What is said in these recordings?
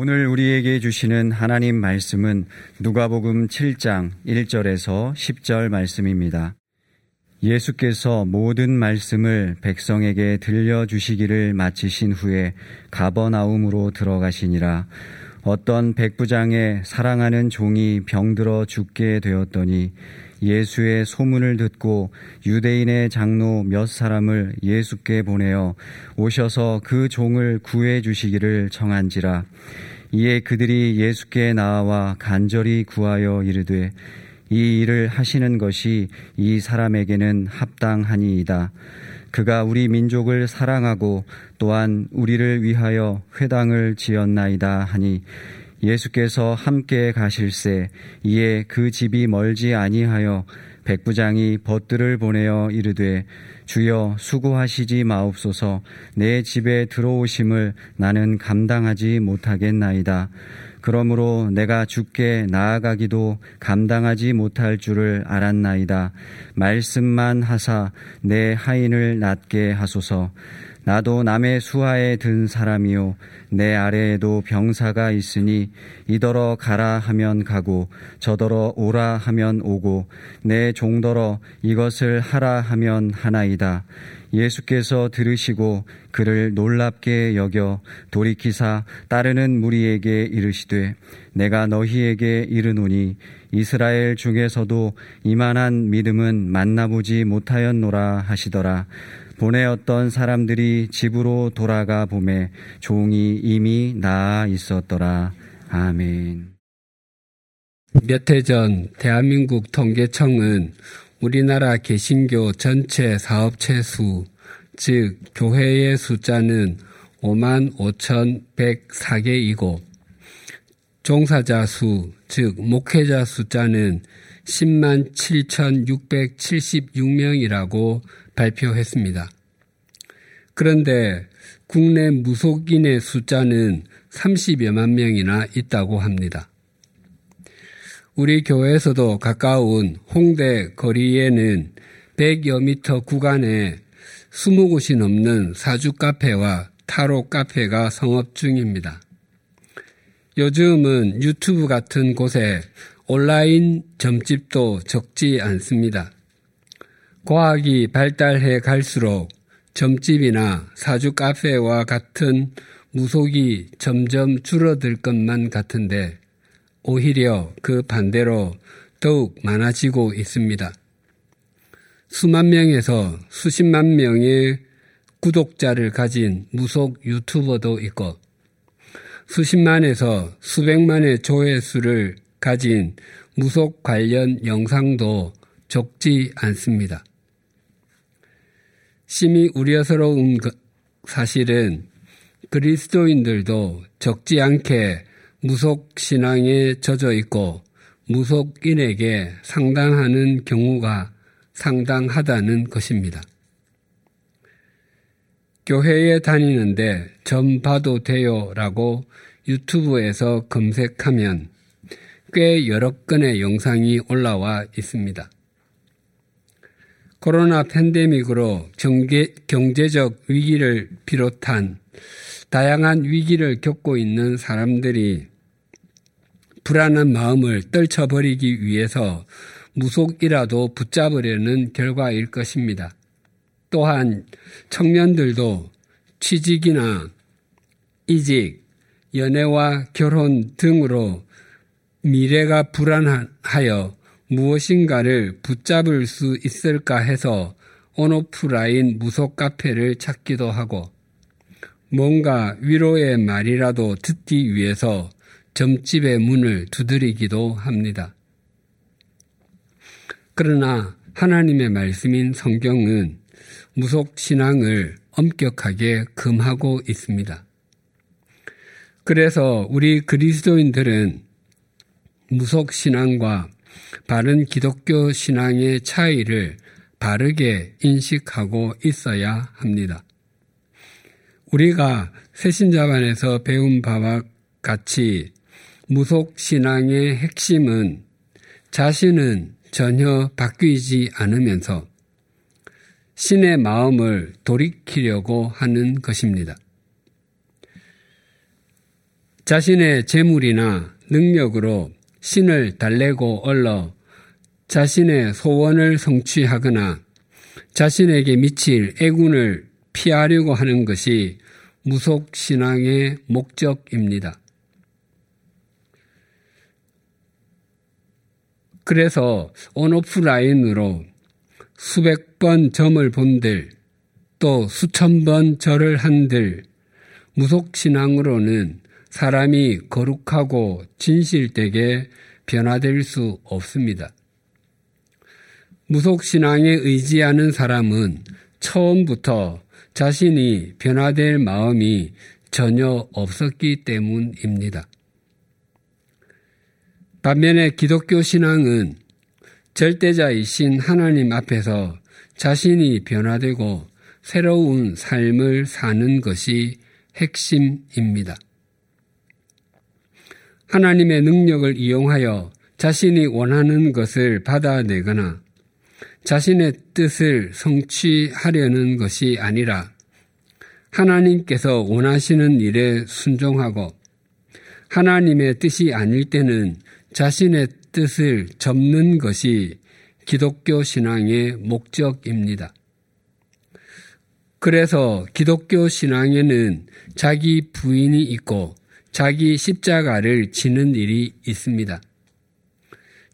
오늘 우리에게 주시는 하나님 말씀은 누가복음 7장 1절에서 10절 말씀입니다. 예수께서 모든 말씀을 백성에게 들려주시기를 마치신 후에 가버나움으로 들어가시니라 어떤 백부장의 사랑하는 종이 병들어 죽게 되었더니 예수의 소문을 듣고 유대인의 장로 몇 사람을 예수께 보내어 오셔서 그 종을 구해 주시기를 청한지라 이에 그들이 예수께 나와 간절히 구하여 이르되 이 일을 하시는 것이 이 사람에게는 합당하니이다. 그가 우리 민족을 사랑하고 또한 우리를 위하여 회당을 지었나이다 하니 예수께서 함께 가실새 이에 그 집이 멀지 아니하여 백부장이 벗들을 보내어 이르되 주여 수고하시지 마옵소서 내 집에 들어오심을 나는 감당하지 못하겠나이다. 그러므로 내가 죽게 나아가기도 감당하지 못할 줄을 알았나이다. 말씀만 하사 내 하인을 낫게 하소서. 나도 남의 수하에 든 사람이요 내 아래에도 병사가 있으니 이더러 가라 하면 가고 저더러 오라 하면 오고 내 종더러 이것을 하라 하면 하나이다. 예수께서 들으시고 그를 놀랍게 여겨 돌이키사 따르는 무리에게 이르시되 내가 너희에게 이르노니 이스라엘 중에서도 이만한 믿음은 만나보지 못하였노라 하시더라. 보내었던 사람들이 집으로 돌아가 보매 종이 이미 나아 있었더라. 아멘. 몇 해 전 대한민국 통계청은 우리나라 개신교 전체 사업체 수, 즉 교회의 숫자는 5만 5,104개이고 종사자 수, 즉 목회자 숫자는 10만 7,676명이라고 발표했습니다. 그런데 국내 무속인의 숫자는 30여만 명이나 있다고 합니다. 우리 교회에서도 가까운 홍대 거리에는 100여 미터 구간에 20곳이 넘는 사주 카페와 타로 카페가 성업 중입니다. 요즘은 유튜브 같은 곳에 온라인 점집도 적지 않습니다. 과학이 발달해 갈수록 점집이나 사주 카페와 같은 무속이 점점 줄어들 것만 같은데 오히려 그 반대로 더욱 많아지고 있습니다. 수만 명에서 수십만 명의 구독자를 가진 무속 유튜버도 있고 수십만에서 수백만의 조회수를 가진 무속 관련 영상도 적지 않습니다. 심히 우려스러운 사실은 그리스도인들도 적지 않게 무속 신앙에 젖어 있고 무속인에게 상당하는 경우가 상당하다는 것입니다. 교회에 다니는데 점 봐도 돼요 라고 유튜브에서 검색하면 꽤 여러 건의 영상이 올라와 있습니다. 코로나 팬데믹으로 경제, 경제적 위기를 비롯한 다양한 위기를 겪고 있는 사람들이 불안한 마음을 떨쳐버리기 위해서 무속이라도 붙잡으려는 결과일 것입니다. 또한 청년들도 취직이나 이직, 연애와 결혼 등으로 미래가 불안하여 무엇인가를 붙잡을 수 있을까 해서 온오프라인 무속 카페를 찾기도 하고 뭔가 위로의 말이라도 듣기 위해서 점집의 문을 두드리기도 합니다. 그러나 하나님의 말씀인 성경은 무속 신앙을 엄격하게 금하고 있습니다. 그래서 우리 그리스도인들은 무속 신앙과 바른 기독교 신앙의 차이를 바르게 인식하고 있어야 합니다. 우리가 새신자반에서 배운 바와 같이 무속 신앙의 핵심은 자신은 전혀 바뀌지 않으면서 신의 마음을 돌이키려고 하는 것입니다. 자신의 재물이나 능력으로 신을 달래고 얼러 자신의 소원을 성취하거나 자신에게 미칠 애군을 피하려고 하는 것이 무속신앙의 목적입니다. 그래서 온오프라인으로 수백 번 점을 본들 또 수천 번 절을 한들 무속신앙으로는 사람이 거룩하고 진실되게 변화될 수 없습니다. 무속신앙에 의지하는 사람은 처음부터 자신이 변화될 마음이 전혀 없었기 때문입니다. 반면에 기독교 신앙은 절대자이신 하나님 앞에서 자신이 변화되고 새로운 삶을 사는 것이 핵심입니다. 하나님의 능력을 이용하여 자신이 원하는 것을 받아내거나 자신의 뜻을 성취하려는 것이 아니라 하나님께서 원하시는 일에 순종하고 하나님의 뜻이 아닐 때는 자신의 뜻을 접는 것이 기독교 신앙의 목적입니다. 그래서 기독교 신앙에는 자기 부인이 있고 자기 십자가를 지는 일이 있습니다.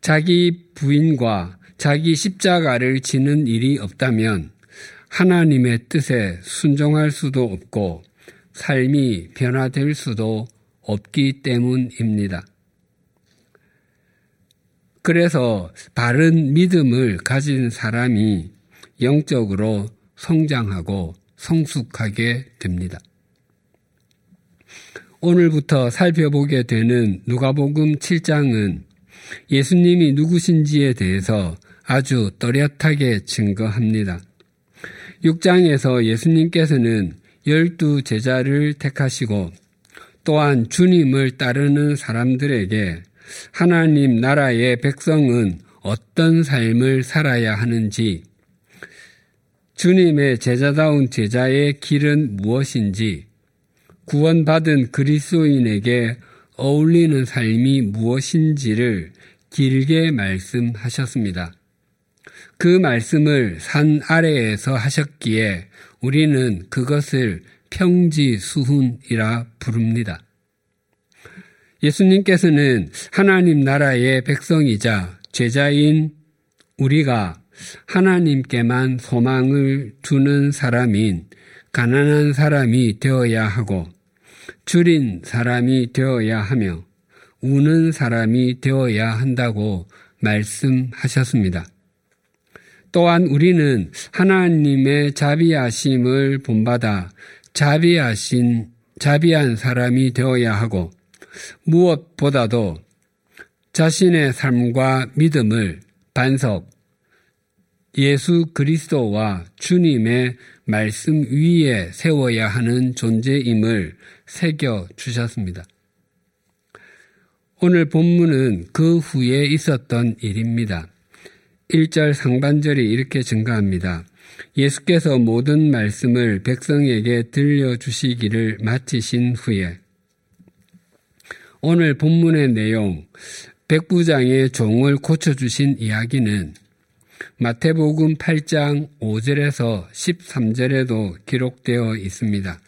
자기 부인과 자기 십자가를 지는 일이 없다면 하나님의 뜻에 순종할 수도 없고 삶이 변화될 수도 없기 때문입니다. 그래서 바른 믿음을 가진 사람이 영적으로 성장하고 성숙하게 됩니다. 오늘부터 살펴보게 되는 누가복음 7장은 예수님이 누구신지에 대해서 아주 또렷하게 증거합니다. 6장에서 예수님께서는 열두 제자를 택하시고 또한 주님을 따르는 사람들에게 하나님 나라의 백성은 어떤 삶을 살아야 하는지, 주님의 제자다운 제자의 길은 무엇인지, 구원받은 그리스도인에게 어울리는 삶이 무엇인지를 길게 말씀하셨습니다. 그 말씀을 산 아래에서 하셨기에 우리는 그것을 평지수훈이라 부릅니다. 예수님께서는 하나님 나라의 백성이자 제자인 우리가 하나님께만 소망을 두는 사람인 가난한 사람이 되어야 하고 줄인 사람이 되어야 하며 우는 사람이 되어야 한다고 말씀하셨습니다. 또한 우리는 하나님의 자비하심을 본받아 자비하신 자비한 사람이 되어야 하고 무엇보다도 자신의 삶과 믿음을 반석 예수 그리스도와 주님의 말씀 위에 세워야 하는 존재임을 새겨 주셨습니다. 오늘 본문은 그 후에 있었던 일입니다. 1절 상반절이 이렇게 증가합니다. 예수께서 모든 말씀을 백성에게 들려주시기를 마치신 후에 오늘 본문의 내용 백부장의 종을 고쳐주신 이야기는 마태복음 8장 5절에서 13절에도 기록되어 있습니다.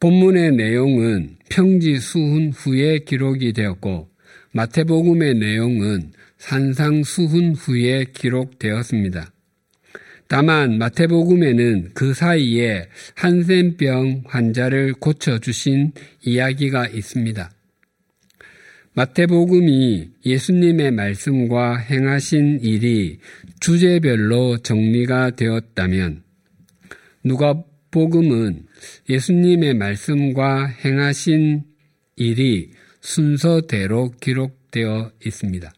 본문의 내용은 평지 수훈 후에 기록이 되었고 마태복음의 내용은 산상 수훈 후에 기록되었습니다. 다만 마태복음에는 그 사이에 한센병 환자를 고쳐주신 이야기가 있습니다. 마태복음이 예수님의 말씀과 행하신 일이 주제별로 정리가 되었다면 누가복음은 예수님의 말씀과 행하신 일이 순서대로 기록되어 있습니다.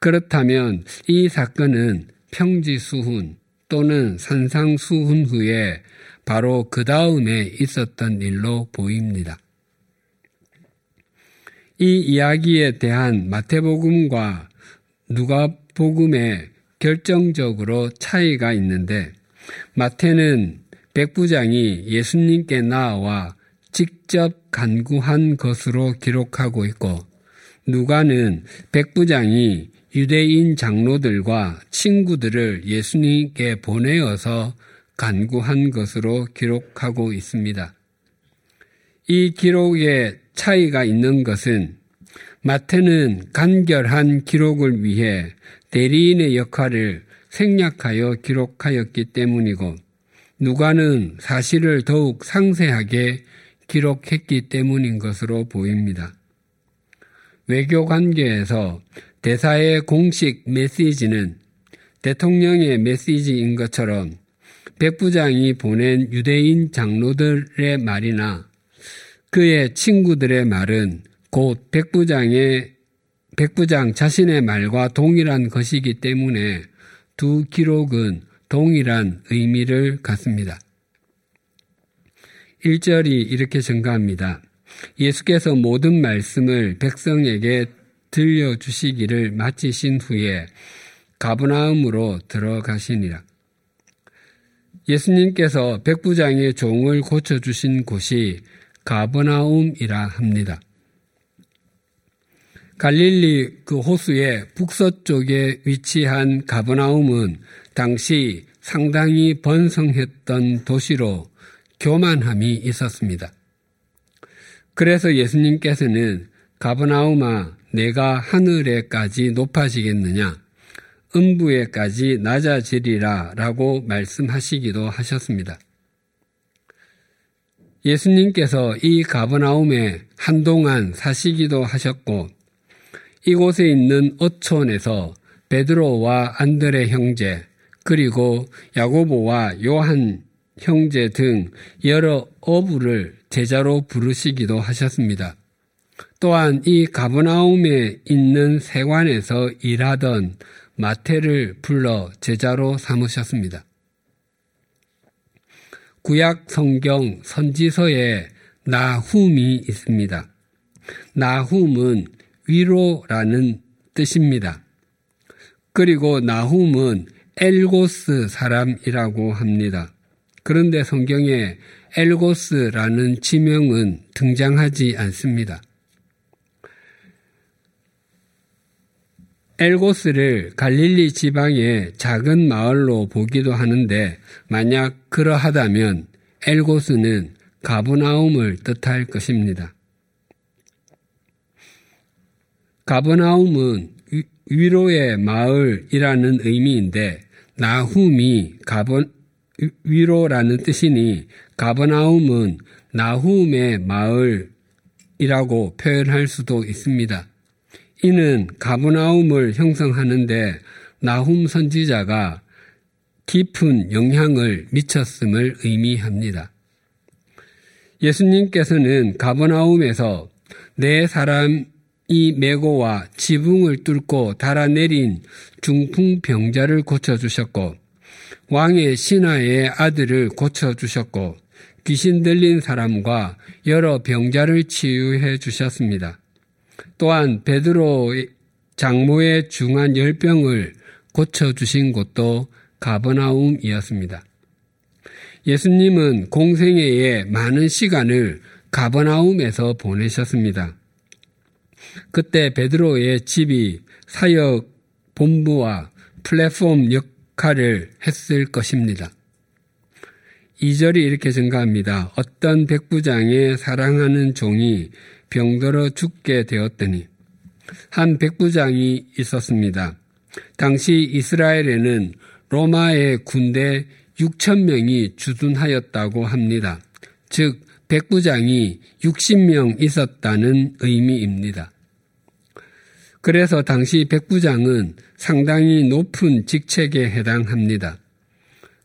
그렇다면 이 사건은 평지수훈 또는 산상수훈 후에 바로 그 다음에 있었던 일로 보입니다. 이 이야기에 대한 마태복음과 누가복음의 결정적으로 차이가 있는데 마태는 백부장이 예수님께 나와 직접 간구한 것으로 기록하고 있고 누가는 백부장이 유대인 장로들과 친구들을 예수님께 보내어서 간구한 것으로 기록하고 있습니다. 이 기록에 차이가 있는 것은 마태는 간결한 기록을 위해 대리인의 역할을 생략하여 기록하였기 때문이고 누가는 사실을 더욱 상세하게 기록했기 때문인 것으로 보입니다. 외교 관계에서 대사의 공식 메시지는 대통령의 메시지인 것처럼 백부장이 보낸 유대인 장로들의 말이나 그의 친구들의 말은 곧 백부장의 백부장 자신의 말과 동일한 것이기 때문에 두 기록은 동일한 의미를 갖습니다. 1절이 이렇게 증가합니다. 예수께서 모든 말씀을 백성에게 들려주시기를 마치신 후에 가브나움으로 들어가시니라. 예수님께서 백부장의 종을 고쳐주신 곳이 가버나움이라 합니다. 갈릴리 그 호수의 북서쪽에 위치한 가버나움은 당시 상당히 번성했던 도시로 교만함이 있었습니다. 그래서 예수님께서는 가버나움아 내가 하늘에까지 높아지겠느냐 음부에까지 낮아지리라 라고 말씀하시기도 하셨습니다. 예수님께서 이 가버나움에 한동안 사시기도 하셨고 이곳에 있는 어촌에서 베드로와 안드레 형제 그리고 야고보와 요한 형제 등 여러 어부를 제자로 부르시기도 하셨습니다. 또한 이 가브나움에 있는 세관에서 일하던 마태를 불러 제자로 삼으셨습니다. 구약 성경 선지서에 나훔이 있습니다. 나훔은 위로라는 뜻입니다. 그리고 나훔은 엘고스 사람이라고 합니다. 그런데 성경에 엘고스라는 지명은 등장하지 않습니다. 엘고스를 갈릴리 지방의 작은 마을로 보기도 하는데 만약 그러하다면 엘고스는 가브나움을 뜻할 것입니다. 가브나움은 위로의 마을이라는 의미인데 나훔이 가번 위로라는 뜻이니 가버나움은 나훔의 마을이라고 표현할 수도 있습니다. 이는 가브나움을 형성하는데 나훔 선지자가 깊은 영향을 미쳤음을 의미합니다. 예수님께서는 가버나움에서 내 사람이 메고와 지붕을 뚫고 달아내린 중풍병자를 고쳐주셨고 왕의 신하의 아들을 고쳐주셨고 귀신 들린 사람과 여러 병자를 치유해 주셨습니다. 또한 베드로 장모의 중한 열병을 고쳐주신 곳도 가버나움이었습니다. 예수님은 공생애의 많은 시간을 가버나움에서 보내셨습니다. 그때 베드로의 집이 사역 본부와 플랫폼 역할을 했을 것입니다. 2절이 이렇게 증가합니다. 어떤 백부장의 사랑하는 종이 병들어 죽게 되었더니 한 백부장이 있었습니다. 당시 이스라엘에는 로마의 군대 6천 명이 주둔하였다고 합니다. 즉 백부장이 60명 있었다는 의미입니다. 그래서 당시 백부장은 상당히 높은 직책에 해당합니다.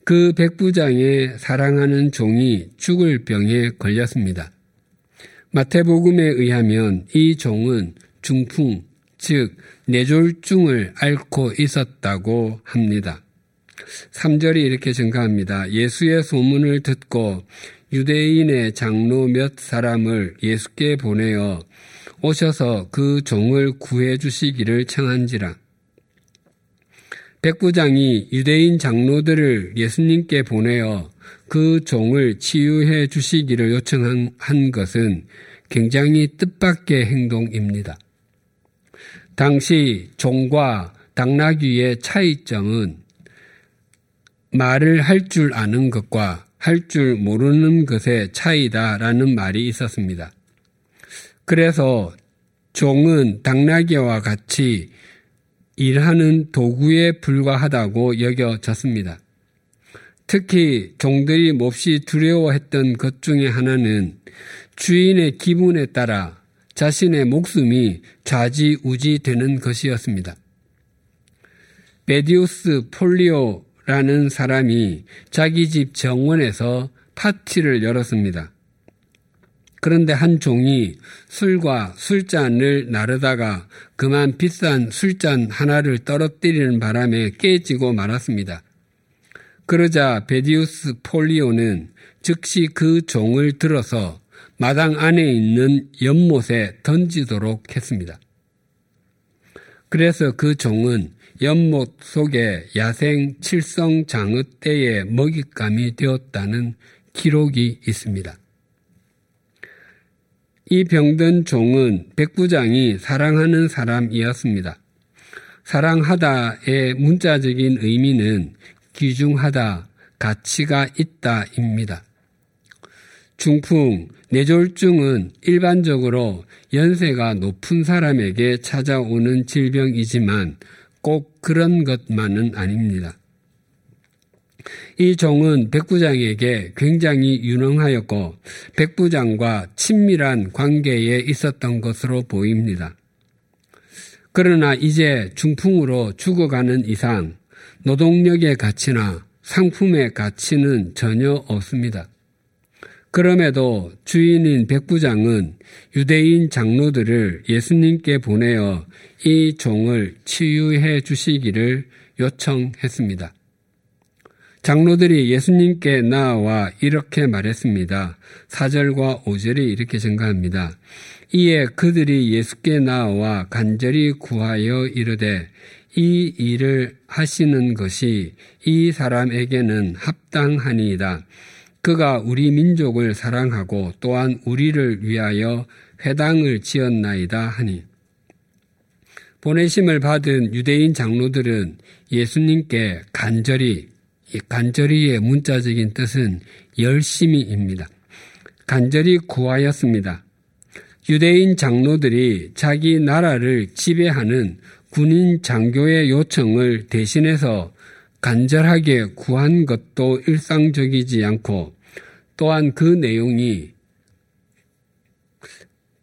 그 백부장의 사랑하는 종이 죽을 병에 걸렸습니다. 마태복음에 의하면 이 종은 중풍, 즉 뇌졸중을 앓고 있었다고 합니다. 3절이 이렇게 증가합니다. 예수의 소문을 듣고 유대인의 장로 몇 사람을 예수께 보내어 오셔서 그 종을 구해 주시기를 청한지라. 백부장이 유대인 장로들을 예수님께 보내어 그 종을 치유해 주시기를 요청한 것은 굉장히 뜻밖의 행동입니다. 당시 종과 당나귀의 차이점은 말을 할 줄 아는 것과 할 줄 모르는 것의 차이다라는 말이 있었습니다. 그래서 종은 당나귀와 같이 일하는 도구에 불과하다고 여겨졌습니다. 특히 종들이 몹시 두려워했던 것 중에 하나는 주인의 기분에 따라 자신의 목숨이 좌지우지 되는 것이었습니다. 베디우스 폴리오라는 사람이 자기 집 정원에서 파티를 열었습니다. 그런데 한 종이 술과 술잔을 나르다가 그만 비싼 술잔 하나를 떨어뜨리는 바람에 깨지고 말았습니다. 그러자 베디우스 폴리오는 즉시 그 종을 들어서 마당 안에 있는 연못에 던지도록 했습니다. 그래서 그 종은 연못 속에 야생 칠성 장어 떼의 먹잇감이 되었다는 기록이 있습니다. 이 병든 종은 백부장이 사랑하는 사람이었습니다. 사랑하다의 문자적인 의미는 귀중하다, 가치가 있다입니다. 중풍, 뇌졸중은 일반적으로 연세가 높은 사람에게 찾아오는 질병이지만 꼭 그런 것만은 아닙니다. 이 종은 백부장에게 굉장히 유능하였고 백부장과 친밀한 관계에 있었던 것으로 보입니다. 그러나 이제 중풍으로 죽어가는 이상 노동력의 가치나 상품의 가치는 전혀 없습니다. 그럼에도 주인인 백부장은 유대인 장로들을 예수님께 보내어 이 종을 치유해 주시기를 요청했습니다. 장로들이 예수님께 나와 이렇게 말했습니다. 4절과 5절이 이렇게 증가합니다. 이에 그들이 예수께 나와 간절히 구하여 이르되 이 일을 하시는 것이 이 사람에게는 합당하니이다. 그가 우리 민족을 사랑하고 또한 우리를 위하여 회당을 지었나이다 하니 보내심을 받은 유대인 장로들은 예수님께 간절히 간절히의 문자적인 뜻은 열심히입니다. 간절히 구하였습니다. 유대인 장로들이 자기 나라를 지배하는 군인 장교의 요청을 대신해서 간절하게 구한 것도 일상적이지 않고 또한 그 내용이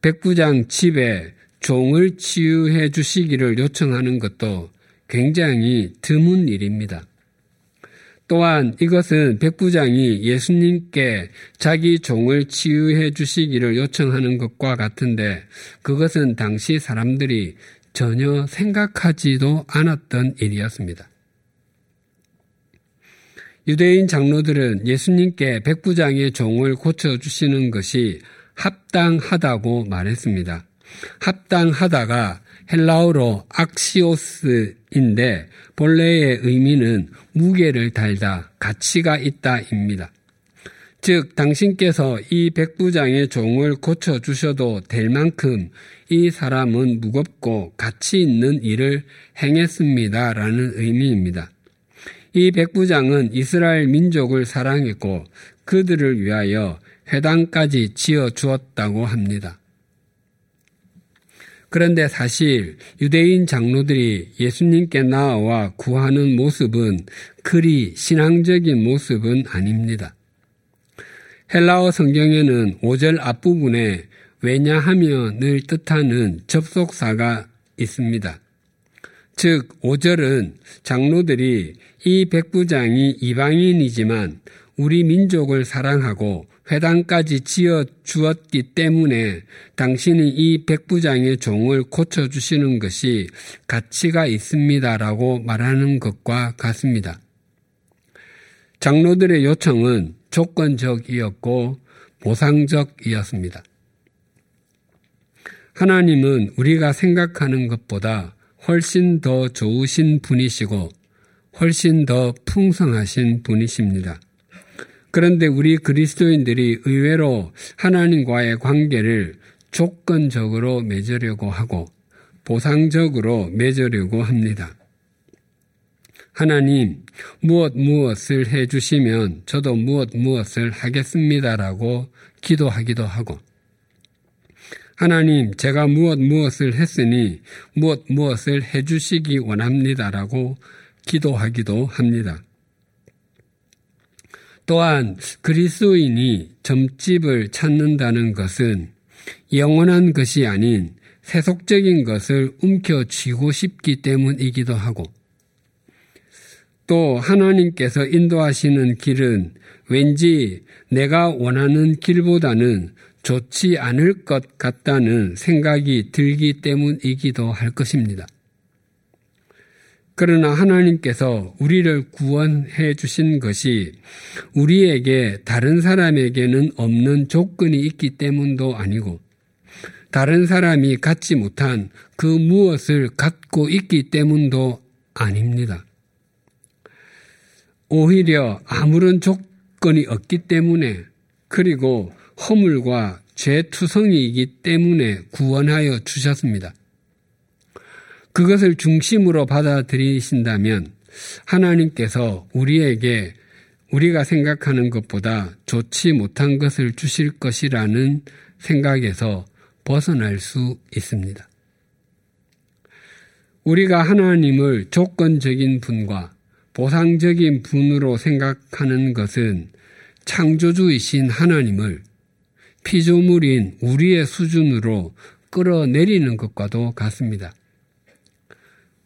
백부장 집에 종을 치유해 주시기를 요청하는 것도 굉장히 드문 일입니다. 또한 이것은 백부장이 예수님께 자기 종을 치유해 주시기를 요청하는 것과 같은데 그것은 당시 사람들이 전혀 생각하지도 않았던 일이었습니다. 유대인 장로들은 예수님께 백부장의 종을 고쳐주시는 것이 합당하다고 말했습니다. 합당하다가 헬라어로 악시오스인데 본래의 의미는 무게를 달다, 가치가 있다입니다. 즉, 당신께서 이 백부장의 종을 고쳐 주셔도 될 만큼 이 사람은 무겁고 가치 있는 일을 행했습니다. 라는 의미입니다. 이 백부장은 이스라엘 민족을 사랑했고 그들을 위하여 회당까지 지어 주었다고 합니다. 그런데 사실 유대인 장로들이 예수님께 나와 구하는 모습은 그리 신앙적인 모습은 아닙니다. 헬라어 성경에는 5절 앞부분에 왜냐하면을 뜻하는 접속사가 있습니다. 즉, 5절은 장로들이 이 백부장이 이방인이지만 우리 민족을 사랑하고 회당까지 지어 주었기 때문에 당신이 이 백부장의 종을 고쳐주시는 것이 가치가 있습니다라고 말하는 것과 같습니다. 장로들의 요청은 조건적이었고 보상적이었습니다. 하나님은 우리가 생각하는 것보다 훨씬 더 좋으신 분이시고 훨씬 더 풍성하신 분이십니다. 그런데 우리 그리스도인들이 의외로 하나님과의 관계를 조건적으로 맺으려고 하고 보상적으로 맺으려고 합니다. 하나님, 무엇 무엇을 해 주시면 저도 무엇 무엇을 하겠습니다라고 기도하기도 하고, 하나님, 제가 무엇 무엇을 했으니 무엇 무엇을 해 주시기 원합니다라고 기도하기도 합니다. 또한 그리스도인이 점집을 찾는다는 것은 영원한 것이 아닌 세속적인 것을 움켜쥐고 싶기 때문이기도 하고 또 하나님께서 인도하시는 길은 왠지 내가 원하는 길보다는 좋지 않을 것 같다는 생각이 들기 때문이기도 할 것입니다. 그러나 하나님께서 우리를 구원해 주신 것이 우리에게 다른 사람에게는 없는 조건이 있기 때문도 아니고 다른 사람이 갖지 못한 그 무엇을 갖고 있기 때문도 아닙니다. 오히려 아무런 조건이 없기 때문에 그리고 허물과 죄투성이이기 때문에 구원하여 주셨습니다. 그것을 중심으로 받아들이신다면 하나님께서 우리에게 우리가 생각하는 것보다 좋지 못한 것을 주실 것이라는 생각에서 벗어날 수 있습니다. 우리가 하나님을 조건적인 분과 보상적인 분으로 생각하는 것은 창조주이신 하나님을 피조물인 우리의 수준으로 끌어내리는 것과도 같습니다.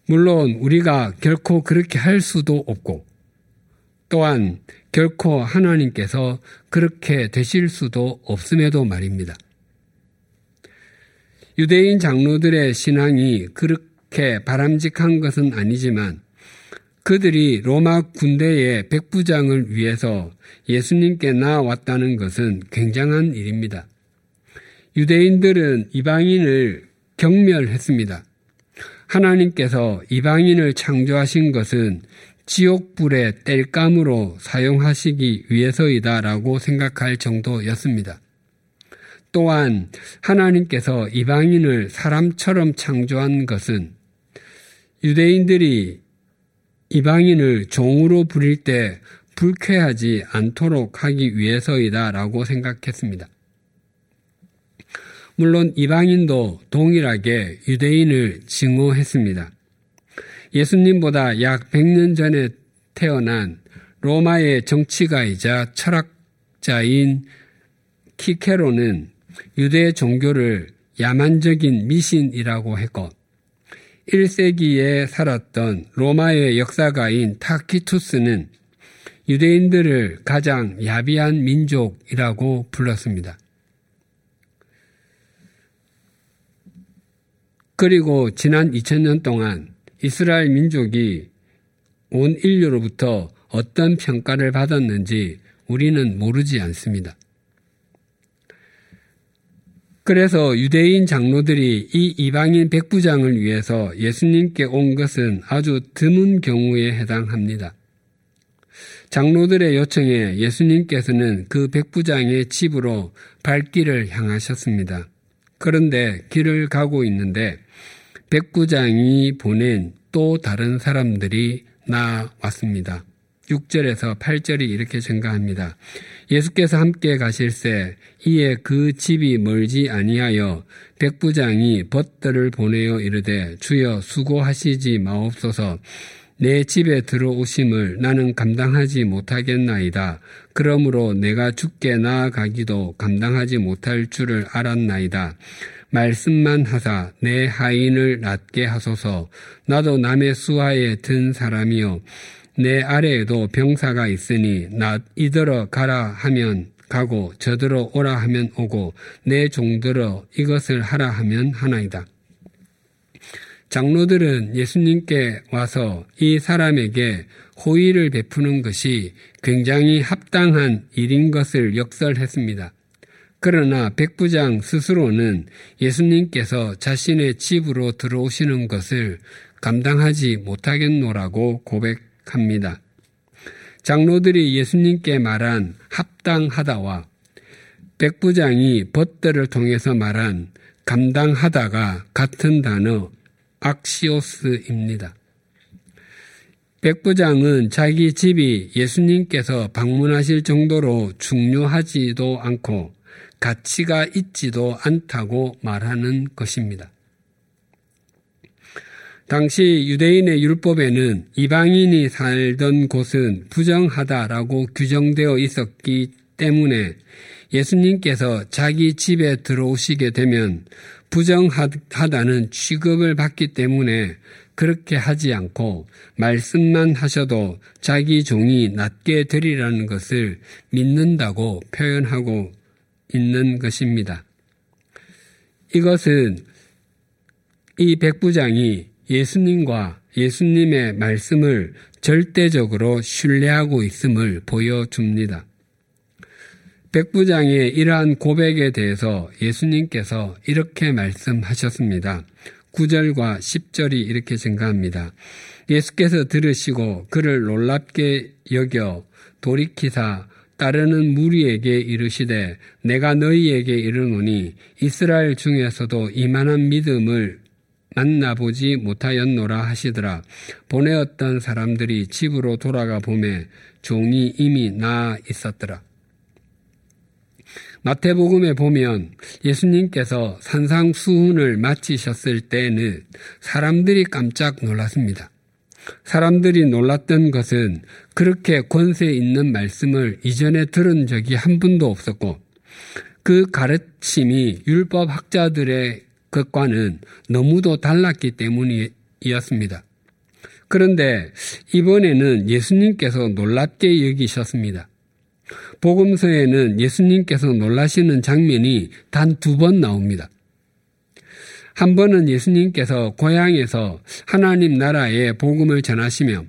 물론 우리가 결코 그렇게 할 수도 없고 또한 결코 하나님께서 그렇게 되실 수도 없음에도 말입니다. 유대인 장로들의 신앙이 그렇게 바람직한 것은 아니지만 그들이 로마 군대의 백부장을 위해서 예수님께 나왔다는 것은 굉장한 일입니다. 유대인들은 이방인을 경멸했습니다. 하나님께서 이방인을 창조하신 것은 지옥불의 땔감으로 사용하시기 위해서이다라고 생각할 정도였습니다. 또한 하나님께서 이방인을 사람처럼 창조한 것은 유대인들이 이방인을 종으로 부릴 때 불쾌하지 않도록 하기 위해서이다 라고 생각했습니다. 물론 이방인도 동일하게 유대인을 증오했습니다. 예수님보다 약 100년 전에 태어난 로마의 정치가이자 철학자인 키케로는 유대 종교를 야만적인 미신이라고 했고 1세기에 살았던 로마의 역사가인 타키투스는 유대인들을 가장 야비한 민족이라고 불렀습니다. 그리고 지난 2000년 동안 이스라엘 민족이 온 인류로부터 어떤 평가를 받았는지 우리는 모르지 않습니다. 그래서 유대인 장로들이 이 이방인 백부장을 위해서 예수님께 온 것은 아주 드문 경우에 해당합니다. 장로들의 요청에 예수님께서는 그 백부장의 집으로 발길을 향하셨습니다. 그런데 길을 가고 있는데 백부장이 보낸 또 다른 사람들이 나왔습니다. 6절에서 8절이 이렇게 증가합니다. 예수께서 함께 가실새 이에 그 집이 멀지 아니하여 백부장이 벗들을 보내어 이르되 주여 수고하시지 마옵소서 내 집에 들어오심을 나는 감당하지 못하겠나이다. 그러므로 내가 죽게 나아가기도 감당하지 못할 줄을 알았나이다. 말씀만 하사 내 하인을 낫게 하소서 나도 남의 수하에 든 사람이요 내 아래에도 병사가 있으니 나 이들어 가라 하면 가고 저들어 오라 하면 오고 내 종들어 이것을 하라 하면 하나이다. 장로들은 예수님께 와서 이 사람에게 호의를 베푸는 것이 굉장히 합당한 일인 것을 역설했습니다. 그러나 백부장 스스로는 예수님께서 자신의 집으로 들어오시는 것을 감당하지 못하겠노라고 고백 합니다. 장로들이 예수님께 말한 합당하다와 백부장이 벗들을 통해서 말한 감당하다가 같은 단어 악시오스입니다. 백부장은 자기 집이 예수님께서 방문하실 정도로 중요하지도 않고 가치가 있지도 않다고 말하는 것입니다. 당시 유대인의 율법에는 이방인이 살던 곳은 부정하다라고 규정되어 있었기 때문에 예수님께서 자기 집에 들어오시게 되면 부정하다는 취급을 받기 때문에 그렇게 하지 않고 말씀만 하셔도 자기 종이 낫게 되리라는 것을 믿는다고 표현하고 있는 것입니다. 이것은 이 백부장이 예수님과 예수님의 말씀을 절대적으로 신뢰하고 있음을 보여줍니다. 백부장의 이러한 고백에 대해서 예수님께서 이렇게 말씀하셨습니다. 9절과 10절이 이렇게 증가합니다. 예수께서 들으시고 그를 놀랍게 여겨 돌이키사 따르는 무리에게 이르시되 내가 너희에게 이르노니 이스라엘 중에서도 이만한 믿음을 만나보지 못하였노라 하시더라. 보내었던 사람들이 집으로 돌아가 보매 종이 이미 나아 있었더라. 마태복음에 보면 예수님께서 산상수훈을 마치셨을 때는 사람들이 깜짝 놀랐습니다. 사람들이 놀랐던 것은 그렇게 권세 있는 말씀을 이전에 들은 적이 한 분도 없었고 그 가르침이 율법 학자들의 것과는 너무도 달랐기 때문이었습니다. 그런데 이번에는 예수님께서 놀랍게 여기셨습니다. 복음서에는 예수님께서 놀라시는 장면이 단 두 번 나옵니다. 한 번은 예수님께서 고향에서 하나님 나라의 복음을 전하시며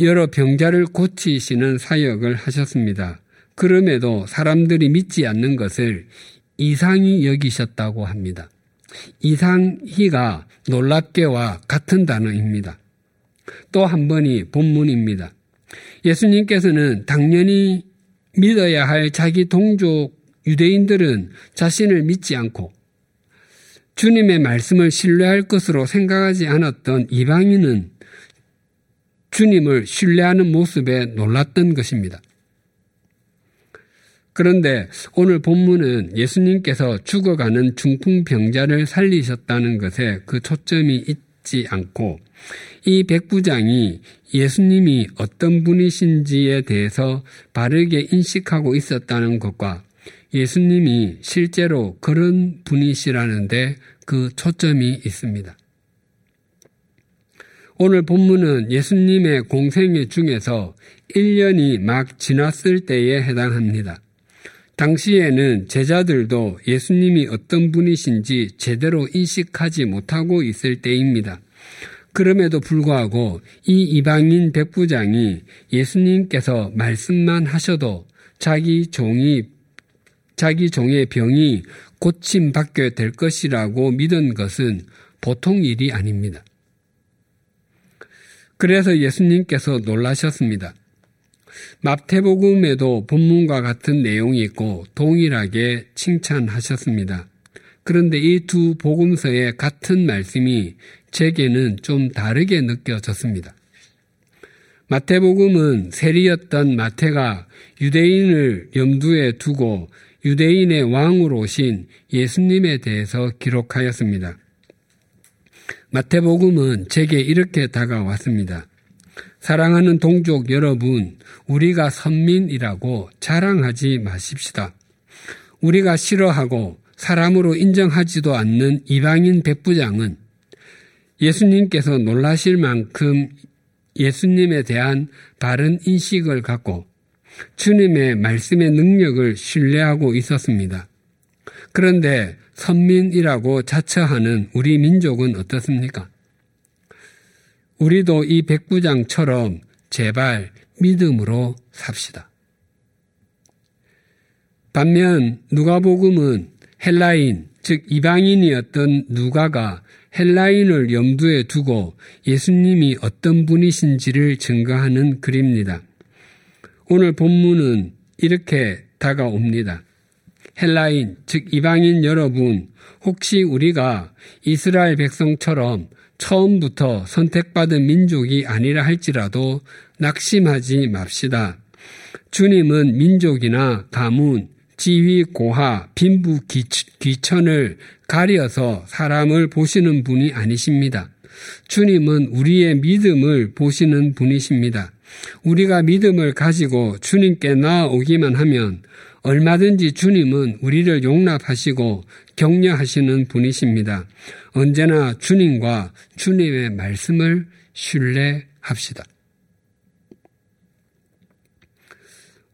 여러 병자를 고치시는 사역을 하셨습니다. 그럼에도 사람들이 믿지 않는 것을 이상히 여기셨다고 합니다. 이상희가 놀랍게와 같은 단어입니다. 또 한 번이 본문입니다. 예수님께서는 당연히 믿어야 할 자기 동족 유대인들은 자신을 믿지 않고 주님의 말씀을 신뢰할 것으로 생각하지 않았던 이방인은 주님을 신뢰하는 모습에 놀랐던 것입니다. 그런데 오늘 본문은 예수님께서 죽어가는 중풍병자를 살리셨다는 것에 그 초점이 있지 않고 이 백부장이 예수님이 어떤 분이신지에 대해서 바르게 인식하고 있었다는 것과 예수님이 실제로 그런 분이시라는데 그 초점이 있습니다. 오늘 본문은 예수님의 공생애 중에서 1년이 막 지났을 때에 해당합니다. 당시에는 제자들도 예수님이 어떤 분이신지 제대로 인식하지 못하고 있을 때입니다. 그럼에도 불구하고 이 이방인 백부장이 예수님께서 말씀만 하셔도 자기 종이 자기 종의 병이 고침받게 될 것이라고 믿은 것은 보통 일이 아닙니다. 그래서 예수님께서 놀라셨습니다. 마태복음에도 본문과 같은 내용이 있고 동일하게 칭찬하셨습니다. 그런데 이 두 복음서의 같은 말씀이 제게는 좀 다르게 느껴졌습니다. 마태복음은 세리였던 마태가 유대인을 염두에 두고 유대인의 왕으로 오신 예수님에 대해서 기록하였습니다. 마태복음은 제게 이렇게 다가왔습니다. 사랑하는 동족 여러분, 우리가 선민이라고 자랑하지 마십시다. 우리가 싫어하고 사람으로 인정하지도 않는 이방인 백부장은 예수님께서 놀라실 만큼 예수님에 대한 바른 인식을 갖고 주님의 말씀의 능력을 신뢰하고 있었습니다. 그런데 선민이라고 자처하는 우리 민족은 어떻습니까? 우리도 이 백부장처럼 제발 믿음으로 삽시다. 반면 누가복음은 헬라인, 즉 이방인이었던 누가가 헬라인을 염두에 두고 예수님이 어떤 분이신지를 증거하는 글입니다. 오늘 본문은 이렇게 다가옵니다. 헬라인, 즉 이방인 여러분, 혹시 우리가 이스라엘 백성처럼 처음부터 선택받은 민족이 아니라 할지라도 낙심하지 맙시다. 주님은 민족이나 가문, 지위, 고하, 빈부, 귀천을 가려서 사람을 보시는 분이 아니십니다. 주님은 우리의 믿음을 보시는 분이십니다. 우리가 믿음을 가지고 주님께 나아오기만 하면 얼마든지 주님은 우리를 용납하시고 격려하시는 분이십니다. 언제나 주님과 주님의 말씀을 신뢰합시다.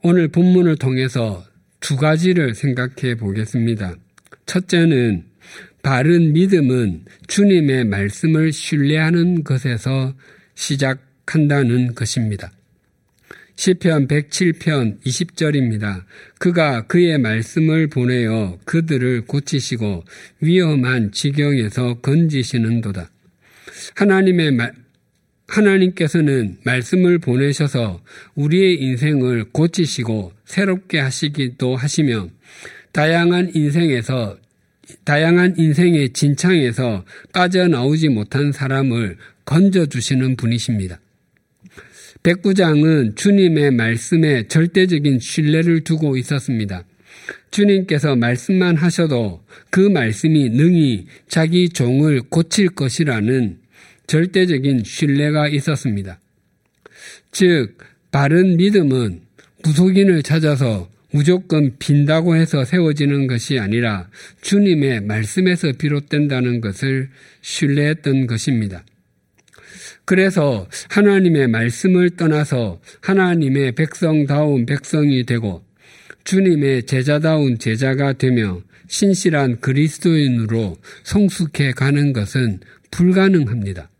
오늘 본문을 통해서 두 가지를 생각해 보겠습니다. 첫째는 바른 믿음은 주님의 말씀을 신뢰하는 것에서 시작한다는 것입니다. 시편 107편 20절입니다. 그가 그의 말씀을 보내어 그들을 고치시고 위험한 지경에서 건지시는도다. 하나님의 말, 하나님께서는 말씀을 보내셔서 우리의 인생을 고치시고 새롭게 하시기도 하시며 다양한 인생에서 다양한 인생의 진창에서 빠져나오지 못한 사람을 건져주시는 분이십니다. 백부장은 주님의 말씀에 절대적인 신뢰를 두고 있었습니다. 주님께서 말씀만 하셔도 그 말씀이 능히 자기 종을 고칠 것이라는 절대적인 신뢰가 있었습니다. 즉, 바른 믿음은 무속인을 찾아서 무조건 빈다고 해서 세워지는 것이 아니라 주님의 말씀에서 비롯된다는 것을 신뢰했던 것입니다. 그래서 하나님의 말씀을 떠나서 하나님의 백성다운 백성이 되고 주님의 제자다운 제자가 되며 신실한 그리스도인으로 성숙해 가는 것은 불가능합니다.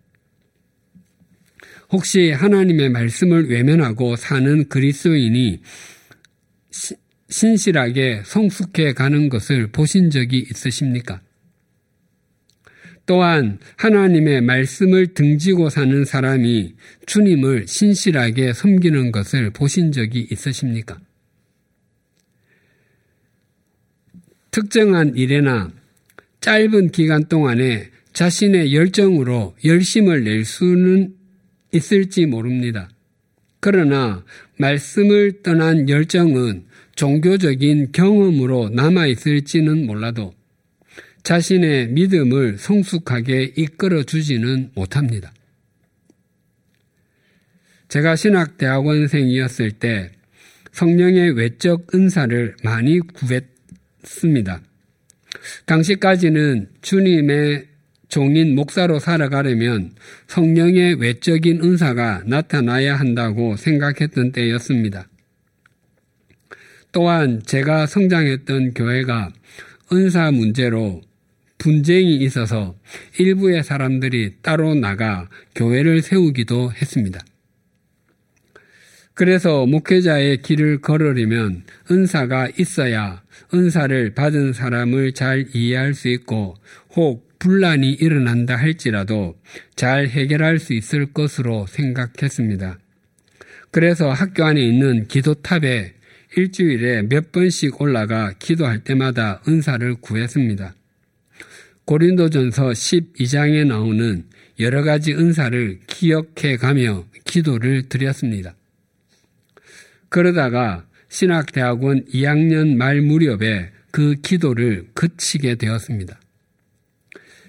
혹시 하나님의 말씀을 외면하고 사는 그리스도인이 신실하게 성숙해 가는 것을 보신 적이 있으십니까? 또한 하나님의 말씀을 등지고 사는 사람이 주님을 신실하게 섬기는 것을 보신 적이 있으십니까? 특정한 일에나 짧은 기간 동안에 자신의 열정으로 열심을 낼 수는 있을지 모릅니다. 그러나 말씀을 떠난 열정은 종교적인 경험으로 남아있을지는 몰라도 자신의 믿음을 성숙하게 이끌어 주지는 못합니다. 제가 신학대학원생이었을 때 성령의 외적 은사를 많이 구했습니다. 당시까지는 주님의 종인 목사로 살아가려면 성령의 외적인 은사가 나타나야 한다고 생각했던 때였습니다. 또한 제가 성장했던 교회가 은사 문제로 분쟁이 있어서 일부의 사람들이 따로 나가 교회를 세우기도 했습니다. 그래서 목회자의 길을 걸으려면 은사가 있어야 은사를 받은 사람을 잘 이해할 수 있고 혹 분란이 일어난다 할지라도 잘 해결할 수 있을 것으로 생각했습니다. 그래서 학교 안에 있는 기도탑에 일주일에 몇 번씩 올라가 기도할 때마다 은사를 구했습니다. 고린도전서 12장에 나오는 여러 가지 은사를 기억해 가며 기도를 드렸습니다. 그러다가 신학대학원 2학년 말 무렵에 그 기도를 그치게 되었습니다.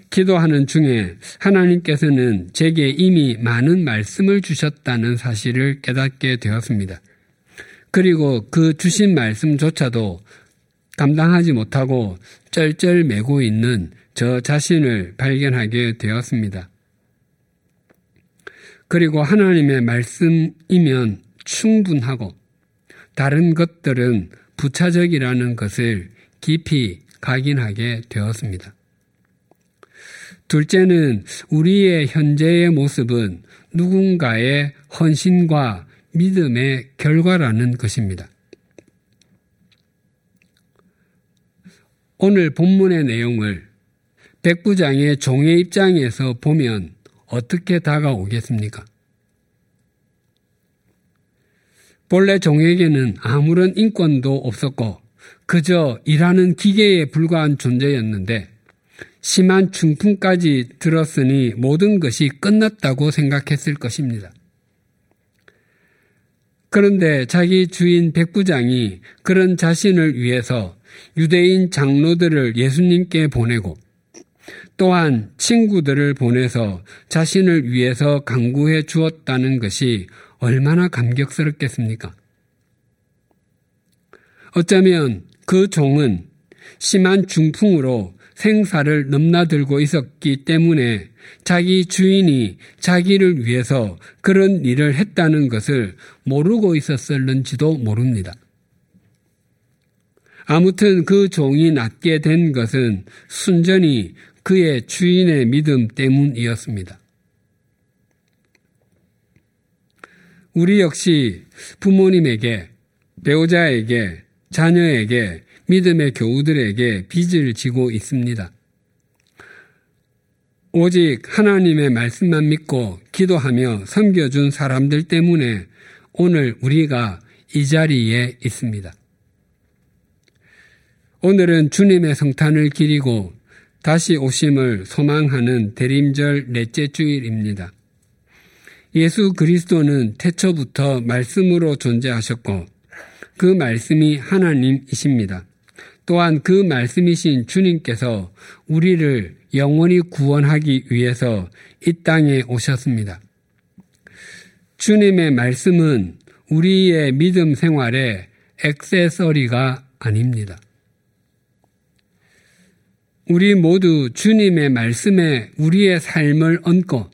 기도하는 중에 하나님께서는 제게 이미 많은 말씀을 주셨다는 사실을 깨닫게 되었습니다. 그리고 그 주신 말씀조차도 감당하지 못하고 쩔쩔매고 있는 저 자신을 발견하게 되었습니다. 그리고 하나님의 말씀이면 충분하고 다른 것들은 부차적이라는 것을 깊이 각인하게 되었습니다. 둘째는 우리의 현재의 모습은 누군가의 헌신과 믿음의 결과라는 것입니다. 오늘 본문의 내용을 백부장의 종의 입장에서 보면 어떻게 다가오겠습니까? 본래 종에게는 아무런 인권도 없었고 그저 일하는 기계에 불과한 존재였는데 심한 중풍까지 들었으니 모든 것이 끝났다고 생각했을 것입니다. 그런데 자기 주인 백부장이 그런 자신을 위해서 유대인 장로들을 예수님께 보내고 또한 친구들을 보내서 자신을 위해서 강구해 주었다는 것이 얼마나 감격스럽겠습니까? 어쩌면 그 종은 심한 중풍으로 생사를 넘나들고 있었기 때문에 자기 주인이 자기를 위해서 그런 일을 했다는 것을 모르고 있었을는지도 모릅니다. 아무튼 그 종이 낫게 된 것은 순전히 그의 주인의 믿음 때문이었습니다. 우리 역시 부모님에게, 배우자에게, 자녀에게 믿음의 교우들에게 빚을 지고 있습니다. 오직 하나님의 말씀만 믿고 기도하며 섬겨준 사람들 때문에 오늘 우리가 이 자리에 있습니다. 오늘은 주님의 성탄을 기리고 다시 오심을 소망하는 대림절 넷째 주일입니다. 예수 그리스도는 태초부터 말씀으로 존재하셨고 그 말씀이 하나님이십니다. 또한 그 말씀이신 주님께서 우리를 영원히 구원하기 위해서 이 땅에 오셨습니다. 주님의 말씀은 우리의 믿음 생활의 액세서리가 아닙니다. 우리 모두 주님의 말씀에 우리의 삶을 얹고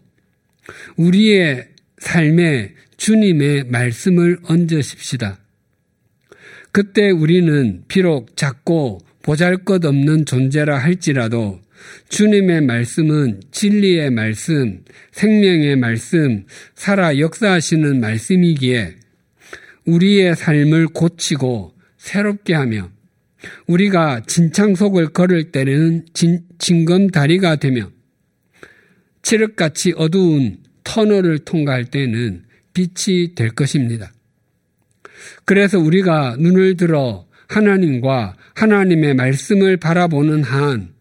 우리의 삶에 주님의 말씀을 얹으십시다. 그때 우리는 비록 작고 보잘 것 없는 존재라 할지라도 주님의 말씀은 진리의 말씀, 생명의 말씀, 살아 역사하시는 말씀이기에 우리의 삶을 고치고 새롭게 하며 우리가 진창속을 걸을 때는 진, 진검다리가 되며 칠흑같이 어두운 터널을 통과할 때는 빛이 될 것입니다. 그래서 우리가 눈을 들어 하나님과 하나님의 말씀을 바라보는 한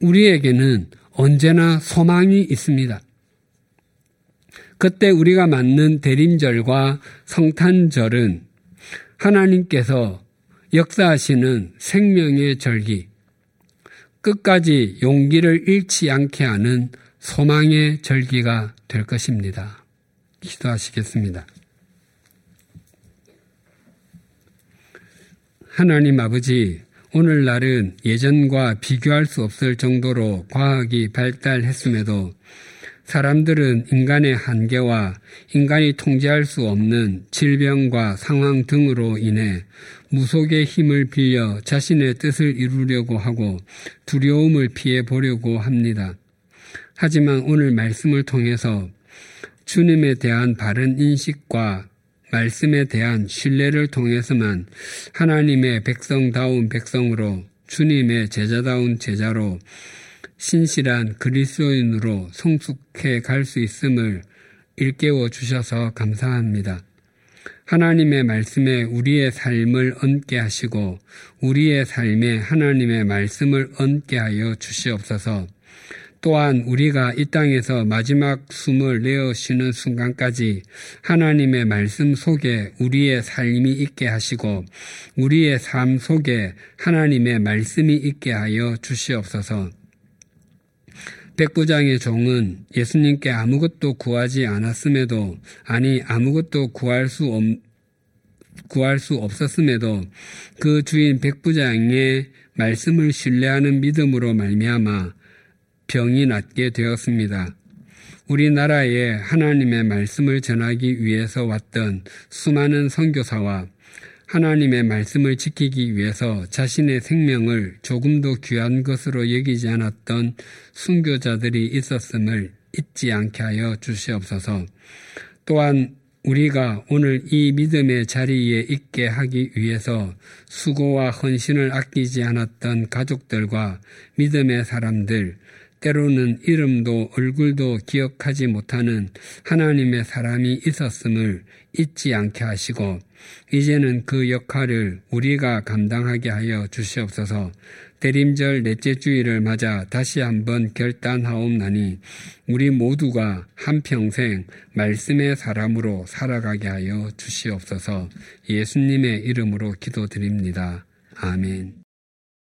우리에게는 언제나 소망이 있습니다. 그때 우리가 맞는 대림절과 성탄절은 하나님께서 역사하시는 생명의 절기, 끝까지 용기를 잃지 않게 하는 소망의 절기가 될 것입니다. 기도하시겠습니다. 하나님 아버지, 오늘날은 예전과 비교할 수 없을 정도로 과학이 발달했음에도 사람들은 인간의 한계와 인간이 통제할 수 없는 질병과 상황 등으로 인해 무속의 힘을 빌려 자신의 뜻을 이루려고 하고 두려움을 피해 보려고 합니다. 하지만 오늘 말씀을 통해서 주님에 대한 바른 인식과 말씀에 대한 신뢰를 통해서만 하나님의 백성다운 백성으로 주님의 제자다운 제자로 신실한 그리스도인으로 성숙해 갈 수 있음을 일깨워 주셔서 감사합니다. 하나님의 말씀에 우리의 삶을 얹게 하시고 우리의 삶에 하나님의 말씀을 얹게 하여 주시옵소서. 또한 우리가 이 땅에서 마지막 숨을 내어 쉬는 순간까지 하나님의 말씀 속에 우리의 삶이 있게 하시고 우리의 삶 속에 하나님의 말씀이 있게 하여 주시옵소서. 백부장의 종은 예수님께 아무것도 구하지 않았음에도 아니 아무것도 구할 수 없, 구할 수 없었음에도 그 주인 백부장의 말씀을 신뢰하는 믿음으로 말미암아 병이 낫게 되었습니다. 우리나라에 하나님의 말씀을 전하기 위해서 왔던 수많은 선교사와 하나님의 말씀을 지키기 위해서 자신의 생명을 조금도 귀한 것으로 여기지 않았던 순교자들이 있었음을 잊지 않게 하여 주시옵소서. 또한 우리가 오늘 이 믿음의 자리에 있게 하기 위해서 수고와 헌신을 아끼지 않았던 가족들과 믿음의 사람들, 때로는 이름도 얼굴도 기억하지 못하는 하나님의 사람이 있었음을 잊지 않게 하시고 이제는 그 역할을 우리가 감당하게 하여 주시옵소서 대림절 넷째 주일을 맞아 다시 한번 결단하옵나니 우리 모두가 한평생 말씀의 사람으로 살아가게 하여 주시옵소서 예수님의 이름으로 기도드립니다. 아멘.